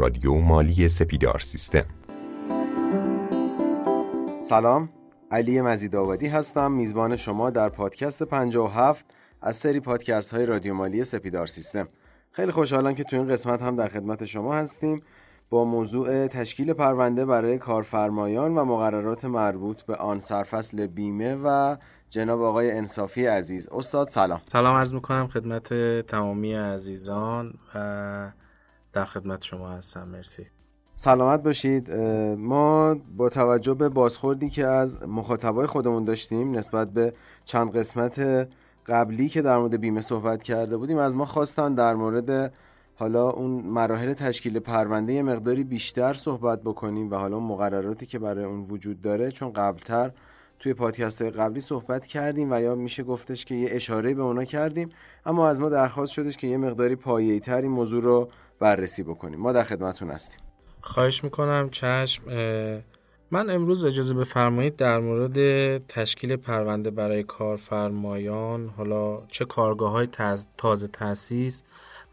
رادیو مالی سپیدار سیستم. سلام علی مزید آبادی هستم. میزبان شما در پادکست 57 از سری پادکست های رادیو مالی سپیدار سیستم. خیلی خوشحالم که تو این قسمت هم در خدمت شما هستیم با موضوع تشکیل پرونده برای کارفرمایان و مقررات مربوط به آن سرفصل بیمه و جناب آقای انصافی عزیز. استاد سلام. سلام عرض می‌کنم خدمت تمامی عزیزان و در خدمت شما هستم. مرسی. سلامت باشید. ما با توجه به بازخوردی که از مخاطبای خودمون داشتیم نسبت به چند قسمت قبلی که در مورد بیمه صحبت کرده بودیم از ما خواستن در مورد حالا اون مراحل تشکیل پرونده یه مقداری بیشتر صحبت بکنیم و حالا مقرراتی که برای اون وجود داره چون قبلتر توی پادکست قبلی صحبت کردیم و یا میشه گفتش که یه اشاره به اونا کردیم. اما از ما درخواست شدش که یه مقداری پایه‌ای تر این موضوع رو بررسی بکنیم. ما در خدمتون هستیم. خواهش می‌کنم چشم من امروز اجازه بفرمایید در مورد تشکیل پرونده برای کارفرمایان حالا چه کارگاه های تازه تاسیس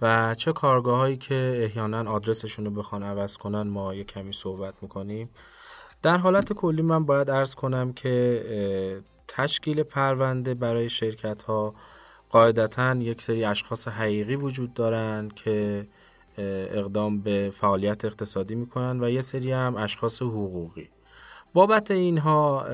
و چه کارگاه هایی که احیانا آدرسشون رو بخوان عوض کنن ما یه کمی صحبت می‌کنیم. در حالت کلی من باید ارز کنم که تشکیل پرونده برای شرکت ها قاعدتا یک سری اشخاص حقیقی وجود دارند که اقدام به فعالیت اقتصادی می‌کنن و یه سری هم اشخاص حقوقی. بابت اینها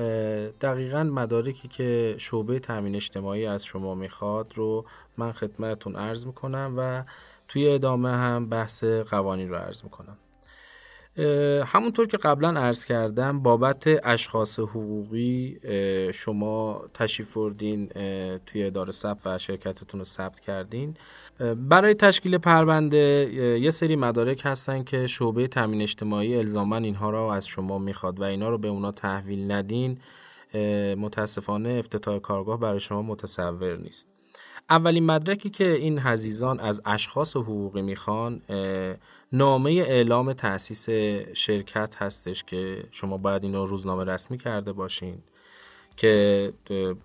دقیقا مدارکی که شعبه تامین اجتماعی از شما می‌خواد رو من خدمتتون عرض می‌کنم و توی ادامه هم بحث قوانین رو عرض می‌کنم. همونطور که قبلا عرض کردم بابت اشخاص حقوقی شما تشریف بردین توی اداره ثبت و شرکتتون رو ثبت کردین. برای تشکیل پرونده یه سری مدارک هستن که شعبه تامین اجتماعی الزاما اینها رو از شما می‌خواد و اینا رو به اونا تحویل ندین. متاسفانه افتتاح کارگاه برای شما متصور نیست. اولین مدرکی که این حزیزان از اشخاص حقوقی می‌خوان نامه اعلام تأسیس شرکت هستش که شما باید این رو روزنامه رسمی کرده باشین که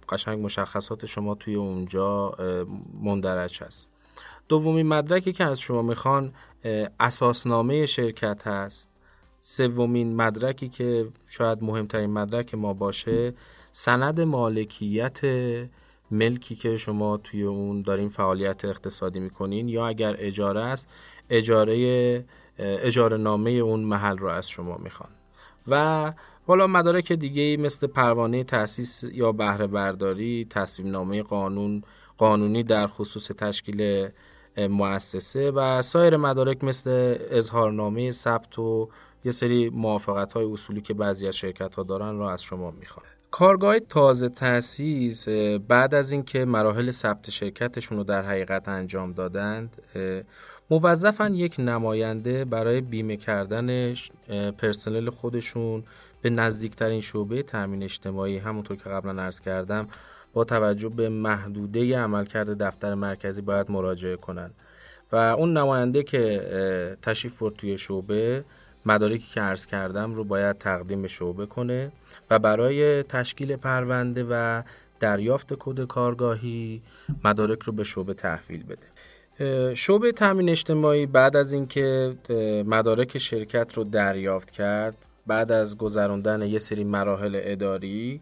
قشنگ مشخصات شما توی اونجا مندرج هست. دومین مدرکی که از شما می‌خوان اساسنامه شرکت هست. سومین مدرکی که شاید مهمترین مدرک ما باشه سند مالکیت ملکی که شما توی اون دارین فعالیت اقتصادی می‌کنین یا اگر اجاره است اجاره اجاره نامه اون محل رو از شما می‌خوان. و حالا مدارک دیگه مثل پروانه تأسیس یا بهره برداری تصویب نامه قانون قانونی در خصوص تشکیل مؤسسه و سایر مدارک مثل اظهارنامه ثبت و یه سری موافقت های اصولی که بعضی از شرکت ها دارن رو از شما می‌خوان. کارگاه تازه تأسیس بعد از اینکه مراحل ثبت شرکتشون رو در حقیقت انجام دادند موظفن یک نماینده برای بیمه کردن پرسنل خودشون به نزدیکترین شعبه تأمین اجتماعی همونطور که قبلا عرض کردم با توجه به محدوده عملکرد دفتر مرکزی باید مراجعه کنند. و اون نماینده که تشریف برد توی شعبه مدارکی که عرض کردم رو باید تقدیم به شعبه کنه و برای تشکیل پرونده و دریافت کد کارگاهی مدارک رو به شعبه تحویل بده. شعبه تامین اجتماعی بعد از اینکه مدارک شرکت رو دریافت کرد بعد از گذراندن یه سری مراحل اداری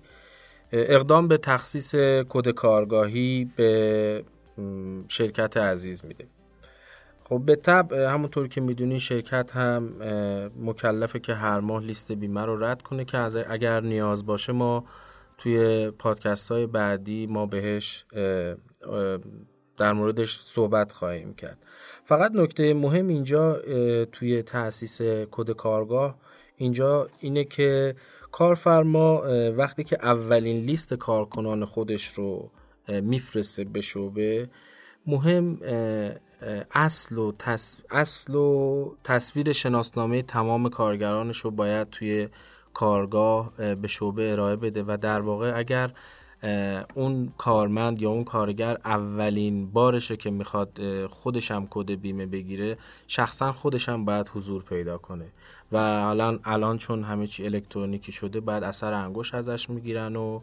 اقدام به تخصیص کد کارگاهی به شرکت عزیز میده. خب به طب همونطور که می‌دونی شرکت هم مکلفه که هر ماه لیست بیمه رو رد کنه که اگر نیاز باشه ما توی پادکست های بعدی ما بهش در موردش صحبت خواهیم کرد. فقط نکته مهم اینجا توی تأسیس کد کارگاه اینجا اینه که کارفرما وقتی که اولین لیست کارکنان خودش رو میفرسته به شعبه مهم اصل و, اصل و تصویر شناسنامه تمام کارگرانش رو باید توی کارگاه به شعبه ارائه بده و در واقع اگر اون کارمند یا اون کارگر اولین بارشه که می‌خواد خودشم کد بیمه بگیره شخصا خودشم باید حضور پیدا کنه. و الان الان چون همه چی الکترونیکی شده بعد اثر انگوش ازش می‌گیرن و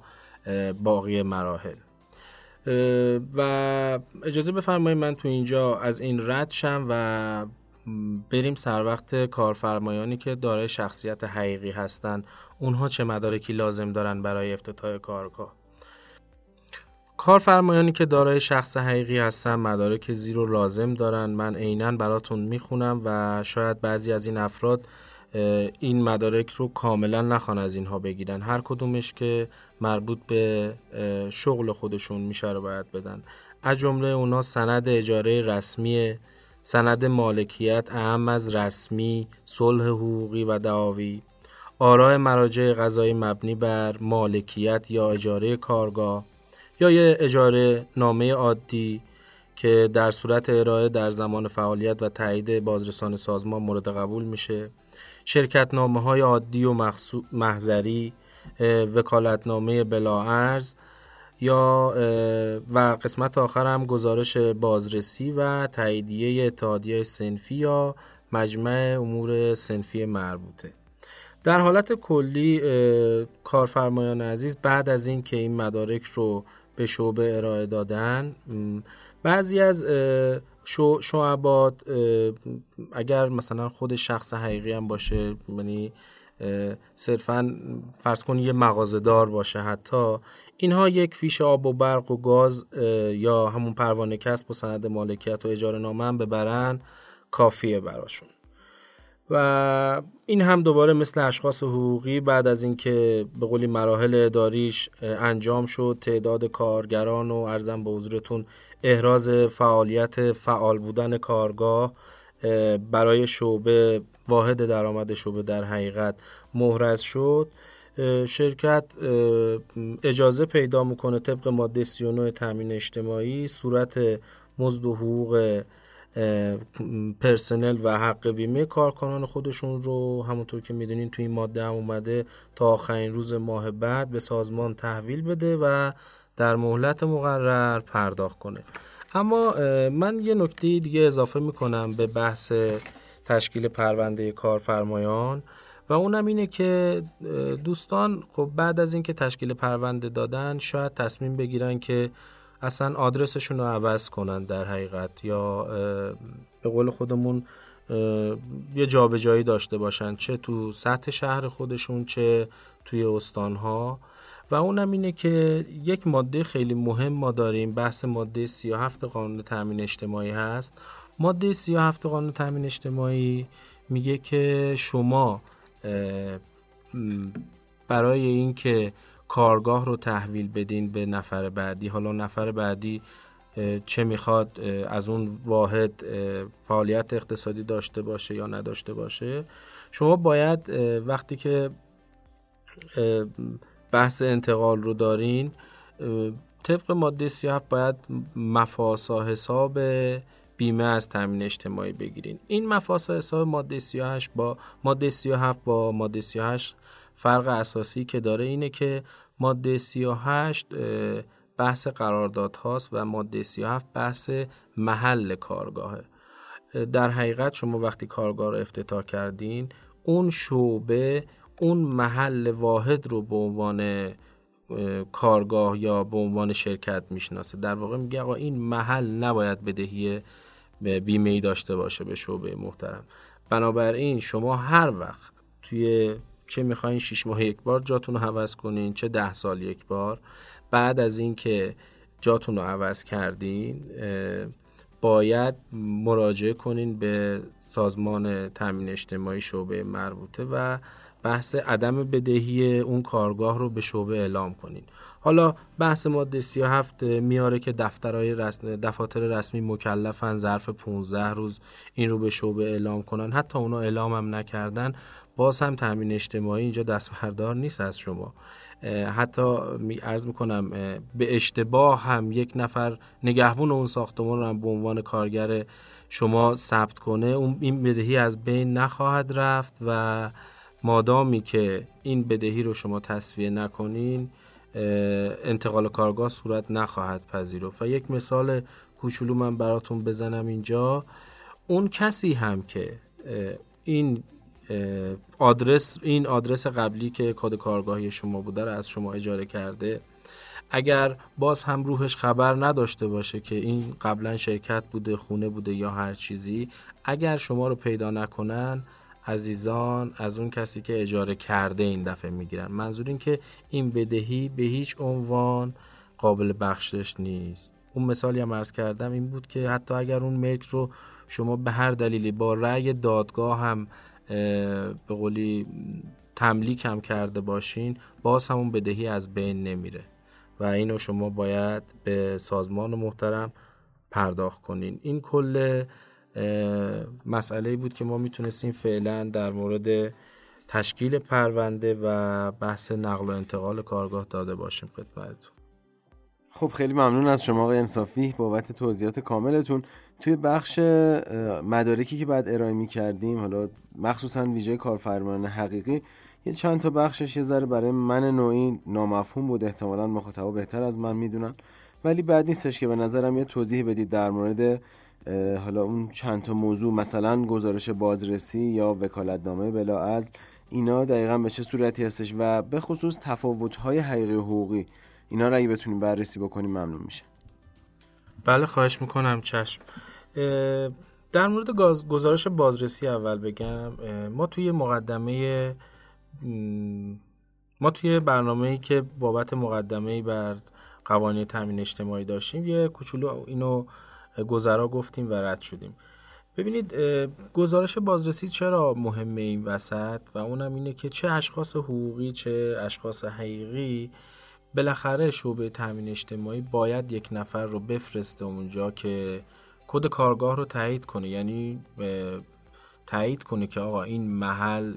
باقی مراحل. و اجازه بفرمایید من تو اینجا از این رد شم و بریم سر وقت کارفرمایانی که دارای شخصیت حقیقی هستند اونها چه مدارکی لازم دارن برای افتتاح کارگاه. کارفرمایانی که دارای شخص حقیقی هستن مدارک زیرو لازم دارن. من عینا براتون می‌خونم و شاید بعضی از این افراد این مدارک رو کاملا نخوان از اینها بگیرن. هر کدومش که مربوط به شغل خودشون میشه رو باید بدن. از جمله اونا سند اجاره رسمی سند مالکیت اهم از رسمی صلح حقوقی و دعاوی. آراء مراجع قضایی مبنی بر مالکیت یا اجاره کارگاه یا یه اجاره نامه عادی که در صورت ارائه در زمان فعالیت و تایید بازرسان سازمان مورد قبول میشه. شرکت نامه های عادی و محضری وکالتنامه بلاعرض یا و قسمت آخر هم گزارش بازرسی و تاییدیه اتحادیه سنفی یا مجمع امور سنفی مربوطه. در حالت کلی کارفرمایان عزیز بعد از این که این مدارک رو به شعبه ارائه دادن. بعضی از شعبات اگر مثلا خود شخص حقیقی هم باشه یعنی صرفا فرض کن یه مغازه باشه حتی اینها یک فیش آب و برق و گاز یا همون پروانه کسب و سند مالکیت و اجاره نامه هم ببرن کافیه براشون. و این هم دوباره مثل اشخاص حقوقی بعد از اینکه به قولی مراحل اداریش انجام شد تعداد کارگران و ارزم به حضورتون احراز فعالیت فعال بودن کارگاه برای شعبه واحد درآمد شعبه در حقیقت مهرز شد. شرکت اجازه پیدا می‌کنه طبق ماده 39 تامین اجتماعی صورت مزد و حقوق پرسنل و حق بیمه کارکنان خودشون رو همونطور که می‌دونین توی این ماده هم اومده تا آخرین روز ماه بعد به سازمان تحویل بده و در مهلت مقرر پرداخت کنه. اما من یه نکته دیگه اضافه می‌کنم به بحث تشکیل پرونده کارفرمایان و اونم اینه که دوستان خب بعد از اینکه تشکیل پرونده دادن شاید تصمیم بگیرن که اصلا آدرسشون رو عوض کنن در حقیقت یا به قول خودمون یه جابجایی داشته باشن چه تو سطح شهر خودشون چه توی استانها. و اونم اینه که یک ماده خیلی مهم ما داریم بحث ماده 37 قانون تامین اجتماعی هست. ماده 37 قانون تامین اجتماعی میگه که شما برای اینکه کارگاه رو تحویل بدین به نفر بعدی. حالا نفر بعدی چه می‌خواد از اون واحد فعالیت اقتصادی داشته باشه یا نداشته باشه. شما باید وقتی که بحث انتقال رو دارین طبق ماده 37 باید مفاسا حساب بیمه از تامین اجتماعی بگیرین. این مفاسا حساب ماده 38 با ماده 37 با ماده 38 فرق اساسی که داره اینه که ماده 38 بحث قرارداد هاست و ماده 37 بحث محل کارگاهه. در حقیقت شما وقتی کارگاه رو افتتاح کردین اون شعبه اون محل واحد رو به عنوان کارگاه یا به عنوان شرکت می‌شناسه. در واقع میگه آقا این محل نباید بدهی بیمه داشته باشه به شعبه محترم. بنابراین شما هر وقت توی چه می‌خواین شیش ماه یک بار جاتون رو عوض کنین چه ده سال یک بار. بعد از اینکه جاتون رو عوض کردین باید مراجعه کنین به سازمان تامین اجتماعی شعبه مربوطه و بحث عدم بدهی اون کارگاه رو به شعبه اعلام کنین. حالا بحث ماده 37 میاره که دفترهای رسم دفاتر رسمی مکلفن ظرف 15 روز این رو به شعبه اعلام کنن. حتی اونا اعلام هم نکردن. باز هم تامین اجتماعی اینجا دستبردار نیست از شما. حتی می ارز می‌کنم به اشتباه هم یک نفر نگهبون اون ساختمان رو هم به عنوان کارگر شما ثبت کنه. اون این بدهی از بین نخواهد رفت و مادامی که این بدهی رو شما تصویه نکنین انتقال کارگاه صورت نخواهد پذیرفت. و یک مثال کوچولو من براتون بزنم اینجا. اون کسی هم که این آدرس این آدرس قبلی که کد کارگاهی شما بوده رو از شما اجاره کرده. اگر باز هم روحش خبر نداشته باشه که این قبلا شرکت بوده خونه بوده یا هر چیزی اگر شما رو پیدا نکنن عزیزان از اون کسی که اجاره کرده این دفعه می‌گیرن. منظور این که این بدهی به هیچ عنوان قابل بخشش نیست. اون مثالی هم ارز کردم این بود که حتی اگر اون ملک رو شما به هر دلیلی با رأی دادگاه هم به قولی تملیک هم کرده باشین باز همون بدهی از بین نمیره. و اینو شما باید به سازمان محترم پرداخت کنین. این کل مسئله بود که ما می‌تونستیم فعلا در مورد تشکیل پرونده و بحث نقل و انتقال کارگاه داده باشیم خدمتتون. خب خیلی ممنون از شما آقای انصافی. بابت توضیحات کاملتون توی بخش مدارکی که بعد ارائه می کردیم حالا مخصوصا ویژه کارفرمان حقیقی یه چند تا بخشش یه ذره برای من نوعی نامفهوم بود. احتمالا مخاطبا بهتر از من می‌دونن. ولی بعد نیستش که به نظرم یه توضیح بدید در مورد حالا اون چند تا موضوع مثلا گزارش بازرسی یا وکالتنامه بلا از اینا دقیقا به چه صورتی هستش و به خصوص تفاوت‌های حقیقی حقوقی. اینا رو اگه بتونیم بررسی بکنیم ممنون میشه. بله خواهش می‌کنم چشم. در مورد گزارش بازرسی اول بگم. ما توی مقدمه ما توی برنامه که بابت مقدمه بر قوانین تامین اجتماعی داشتیم یه کوچولو اینو گذرا گفتیم و رد شدیم. ببینید گزارش بازرسی چرا مهمه این وسط؟ و اونم اینه که چه اشخاص حقوقی چه اشخاص حقیقی بالاخره شعبه تامین اجتماعی باید یک نفر رو بفرسته اونجا که کد کارگاه رو تایید کنه. یعنی تایید کنه که آقا این محل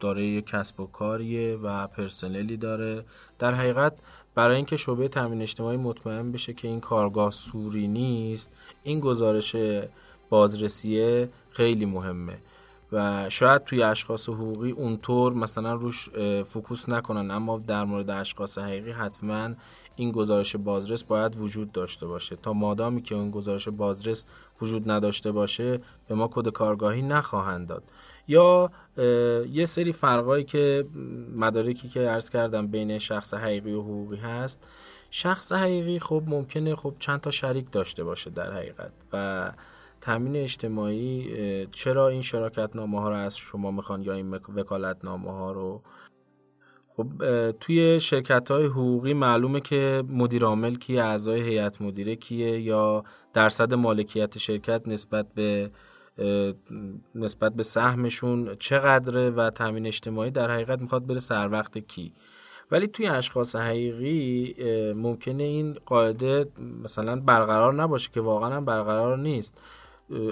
داره یک کسب و کاریه و پرسنلی داره. در حقیقت برای اینکه شعبه تامین اجتماعی مطمئن بشه که این کارگاه سوری نیست این گزارش بازرسیه خیلی مهمه و شاید توی اشخاص حقوقی اونطور مثلا روش focus نکنن. اما در مورد اشخاص حقیقی حتما این گزارش بازرس باید وجود داشته باشه. تا مادامی که اون گزارش بازرس وجود نداشته باشه به ما کد کارگاهی نخواهند داد. یا یه سری فرقایی که مدارکی که عرض کردم بین شخص حقیقی و حقوقی هست. شخص حقیقی خب ممکنه خب چند تا شریک داشته باشه در حقیقت و تامین اجتماعی چرا این شراکت نامه ها رو از شما می‌خوان یا این وکالت نامه ها رو؟ خب توی شرکت های حقوقی معلومه که مدیر عامل کیه اعضای هیئت مدیره کیه یا درصد مالکیت شرکت نسبت به نسبت به سهمشون چقدره و تامین اجتماعی در حقیقت می‌خواد بره سر وقت کی؟ ولی توی اشخاص حقیقی ممکنه این قاعده مثلا برقرار نباشه که واقعا هم برقرار نیست.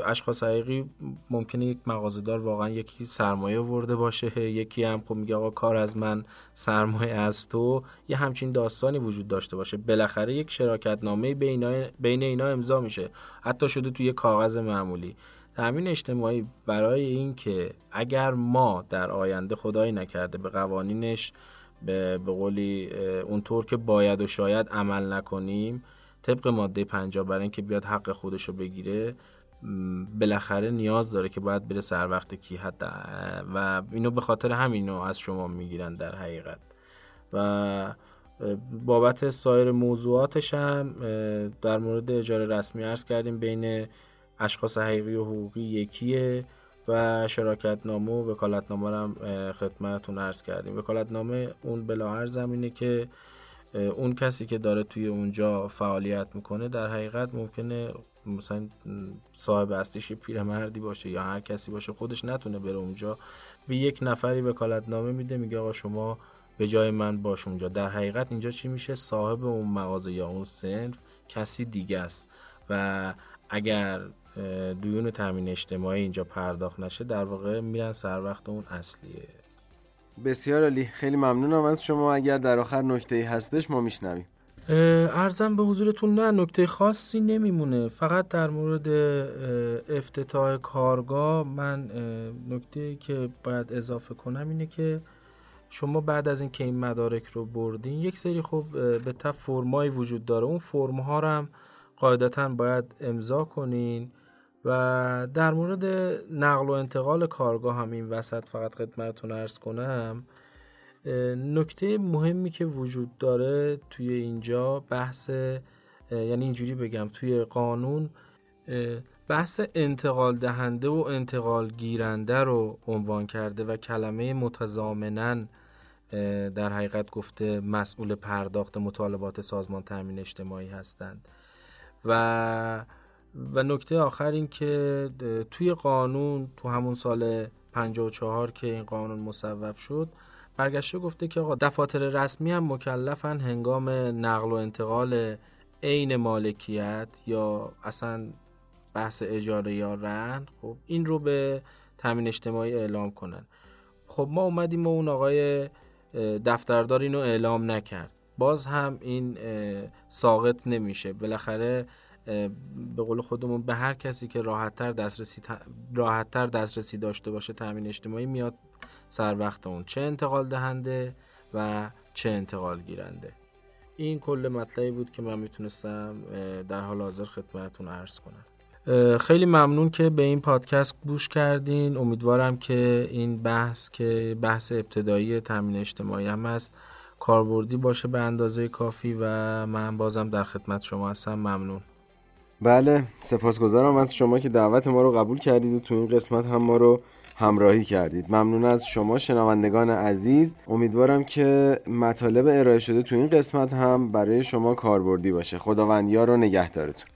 اشخاص حقیقی ممکنه یک مغازه‌دار واقعا یکی سرمایه ورده باشه یکی هم خب میگه آقا کار از من سرمایه از تو. یه همچین داستانی وجود داشته باشه. بالاخره یک شراکت نامه بین اینا امضا میشه. حتی شده توی کاغذ معمولی. تامین اجتماعی برای اینکه اگر ما در آینده خدایی نکرده به قوانینش به, به قولی اونطور که باید و شاید عمل نکنیم طبق ماده 50 برای اینکه بیاد حق خودش رو بگیره بالاخره نیاز داره که باید بره سر وقت کی و اینو به خاطر همینو از شما می‌گیرن در حقیقت. و بابت سایر موضوعاتش هم در مورد اجاره رسمی عرض کردیم بین اشخاص حقیقی و حقوقی یکیه و شراکت نامه و وکالت نامه هم خدمتتون عرض کردیم. وکالت نامه اون بلا زمینه که اون کسی که داره توی اونجا فعالیت می‌کنه در حقیقت ممکنه مثلا صاحب اصلیش پیرمردی باشه یا هر کسی باشه خودش نتونه بره اونجا. به یک نفری وکالت نامه میده میگه آقا شما به جای من باش اونجا. در حقیقت اینجا چی میشه؟ صاحب اون مغازه یا اون سنف کسی دیگه است. و اگر دیون تامین اجتماعی اینجا پرداخت نشه در واقع میرن سر وقت اون اصلیه. بسیار عالی. خیلی ممنونم از شما. اگر در آخر نکته هستش ما میشنویم. ارزم به حضورتون نه نکته خاصی نمیمونه. فقط در مورد افتتاح کارگاه من نکته که باید اضافه کنم اینه که شما بعد از اینکه این مدارک رو بردین یک سری خب به تف فرمایی وجود داره. اون فرم ها رو هم قاعدتا باید امضا کنین. و در مورد نقل و انتقال کارگاه هم این وسط فقط خدمتتون ارز کنم نکته مهمی که وجود داره توی اینجا بحث یعنی اینجوری بگم توی قانون بحث انتقال دهنده و انتقال گیرنده رو عنوان کرده و کلمه متضامنن در حقیقت گفته مسئول پرداخت مطالبات سازمان تامین اجتماعی هستند. و و نکته آخر این که توی قانون تو همون سال 54 که این قانون مصوب شد برگشته گفته که آقا دفاتر رسمی هم مکلفن هنگام نقل و انتقال عین مالکیت یا اصلا بحث اجاره یا رهن خب این رو به تامین اجتماعی اعلام کنن. خب ما اومدیم و اون آقای دفتردار اینو اعلام نکرد. باز هم این ساقط نمیشه. بالاخره به قول خودمون به هر کسی که راحتتر دسترسی راحتتر دسترسی داشته باشه تامین اجتماعی میاد سر وقت اون چه انتقال دهنده و چه انتقال گیرنده. این کل مطلبی بود که من می‌تونستم در حال حاضر خدمتتون عرض کنم. خیلی ممنون که به این پادکست گوش کردین. امیدوارم که این بحث که بحث ابتدایی تامین اجتماعی هم هست کاربردی باشه به اندازه کافی و من بازم در خدمت شما هستم. ممنون. بله سپاسگزارم از شما که دعوت ما رو قبول کردید و تو این قسمت هم ما رو همراهی کردید. ممنون از شما شنوندگان عزیز. امیدوارم که مطالب ارائه شده تو این قسمت هم برای شما کاربردی باشه. خداوند یار و نگهدارتون.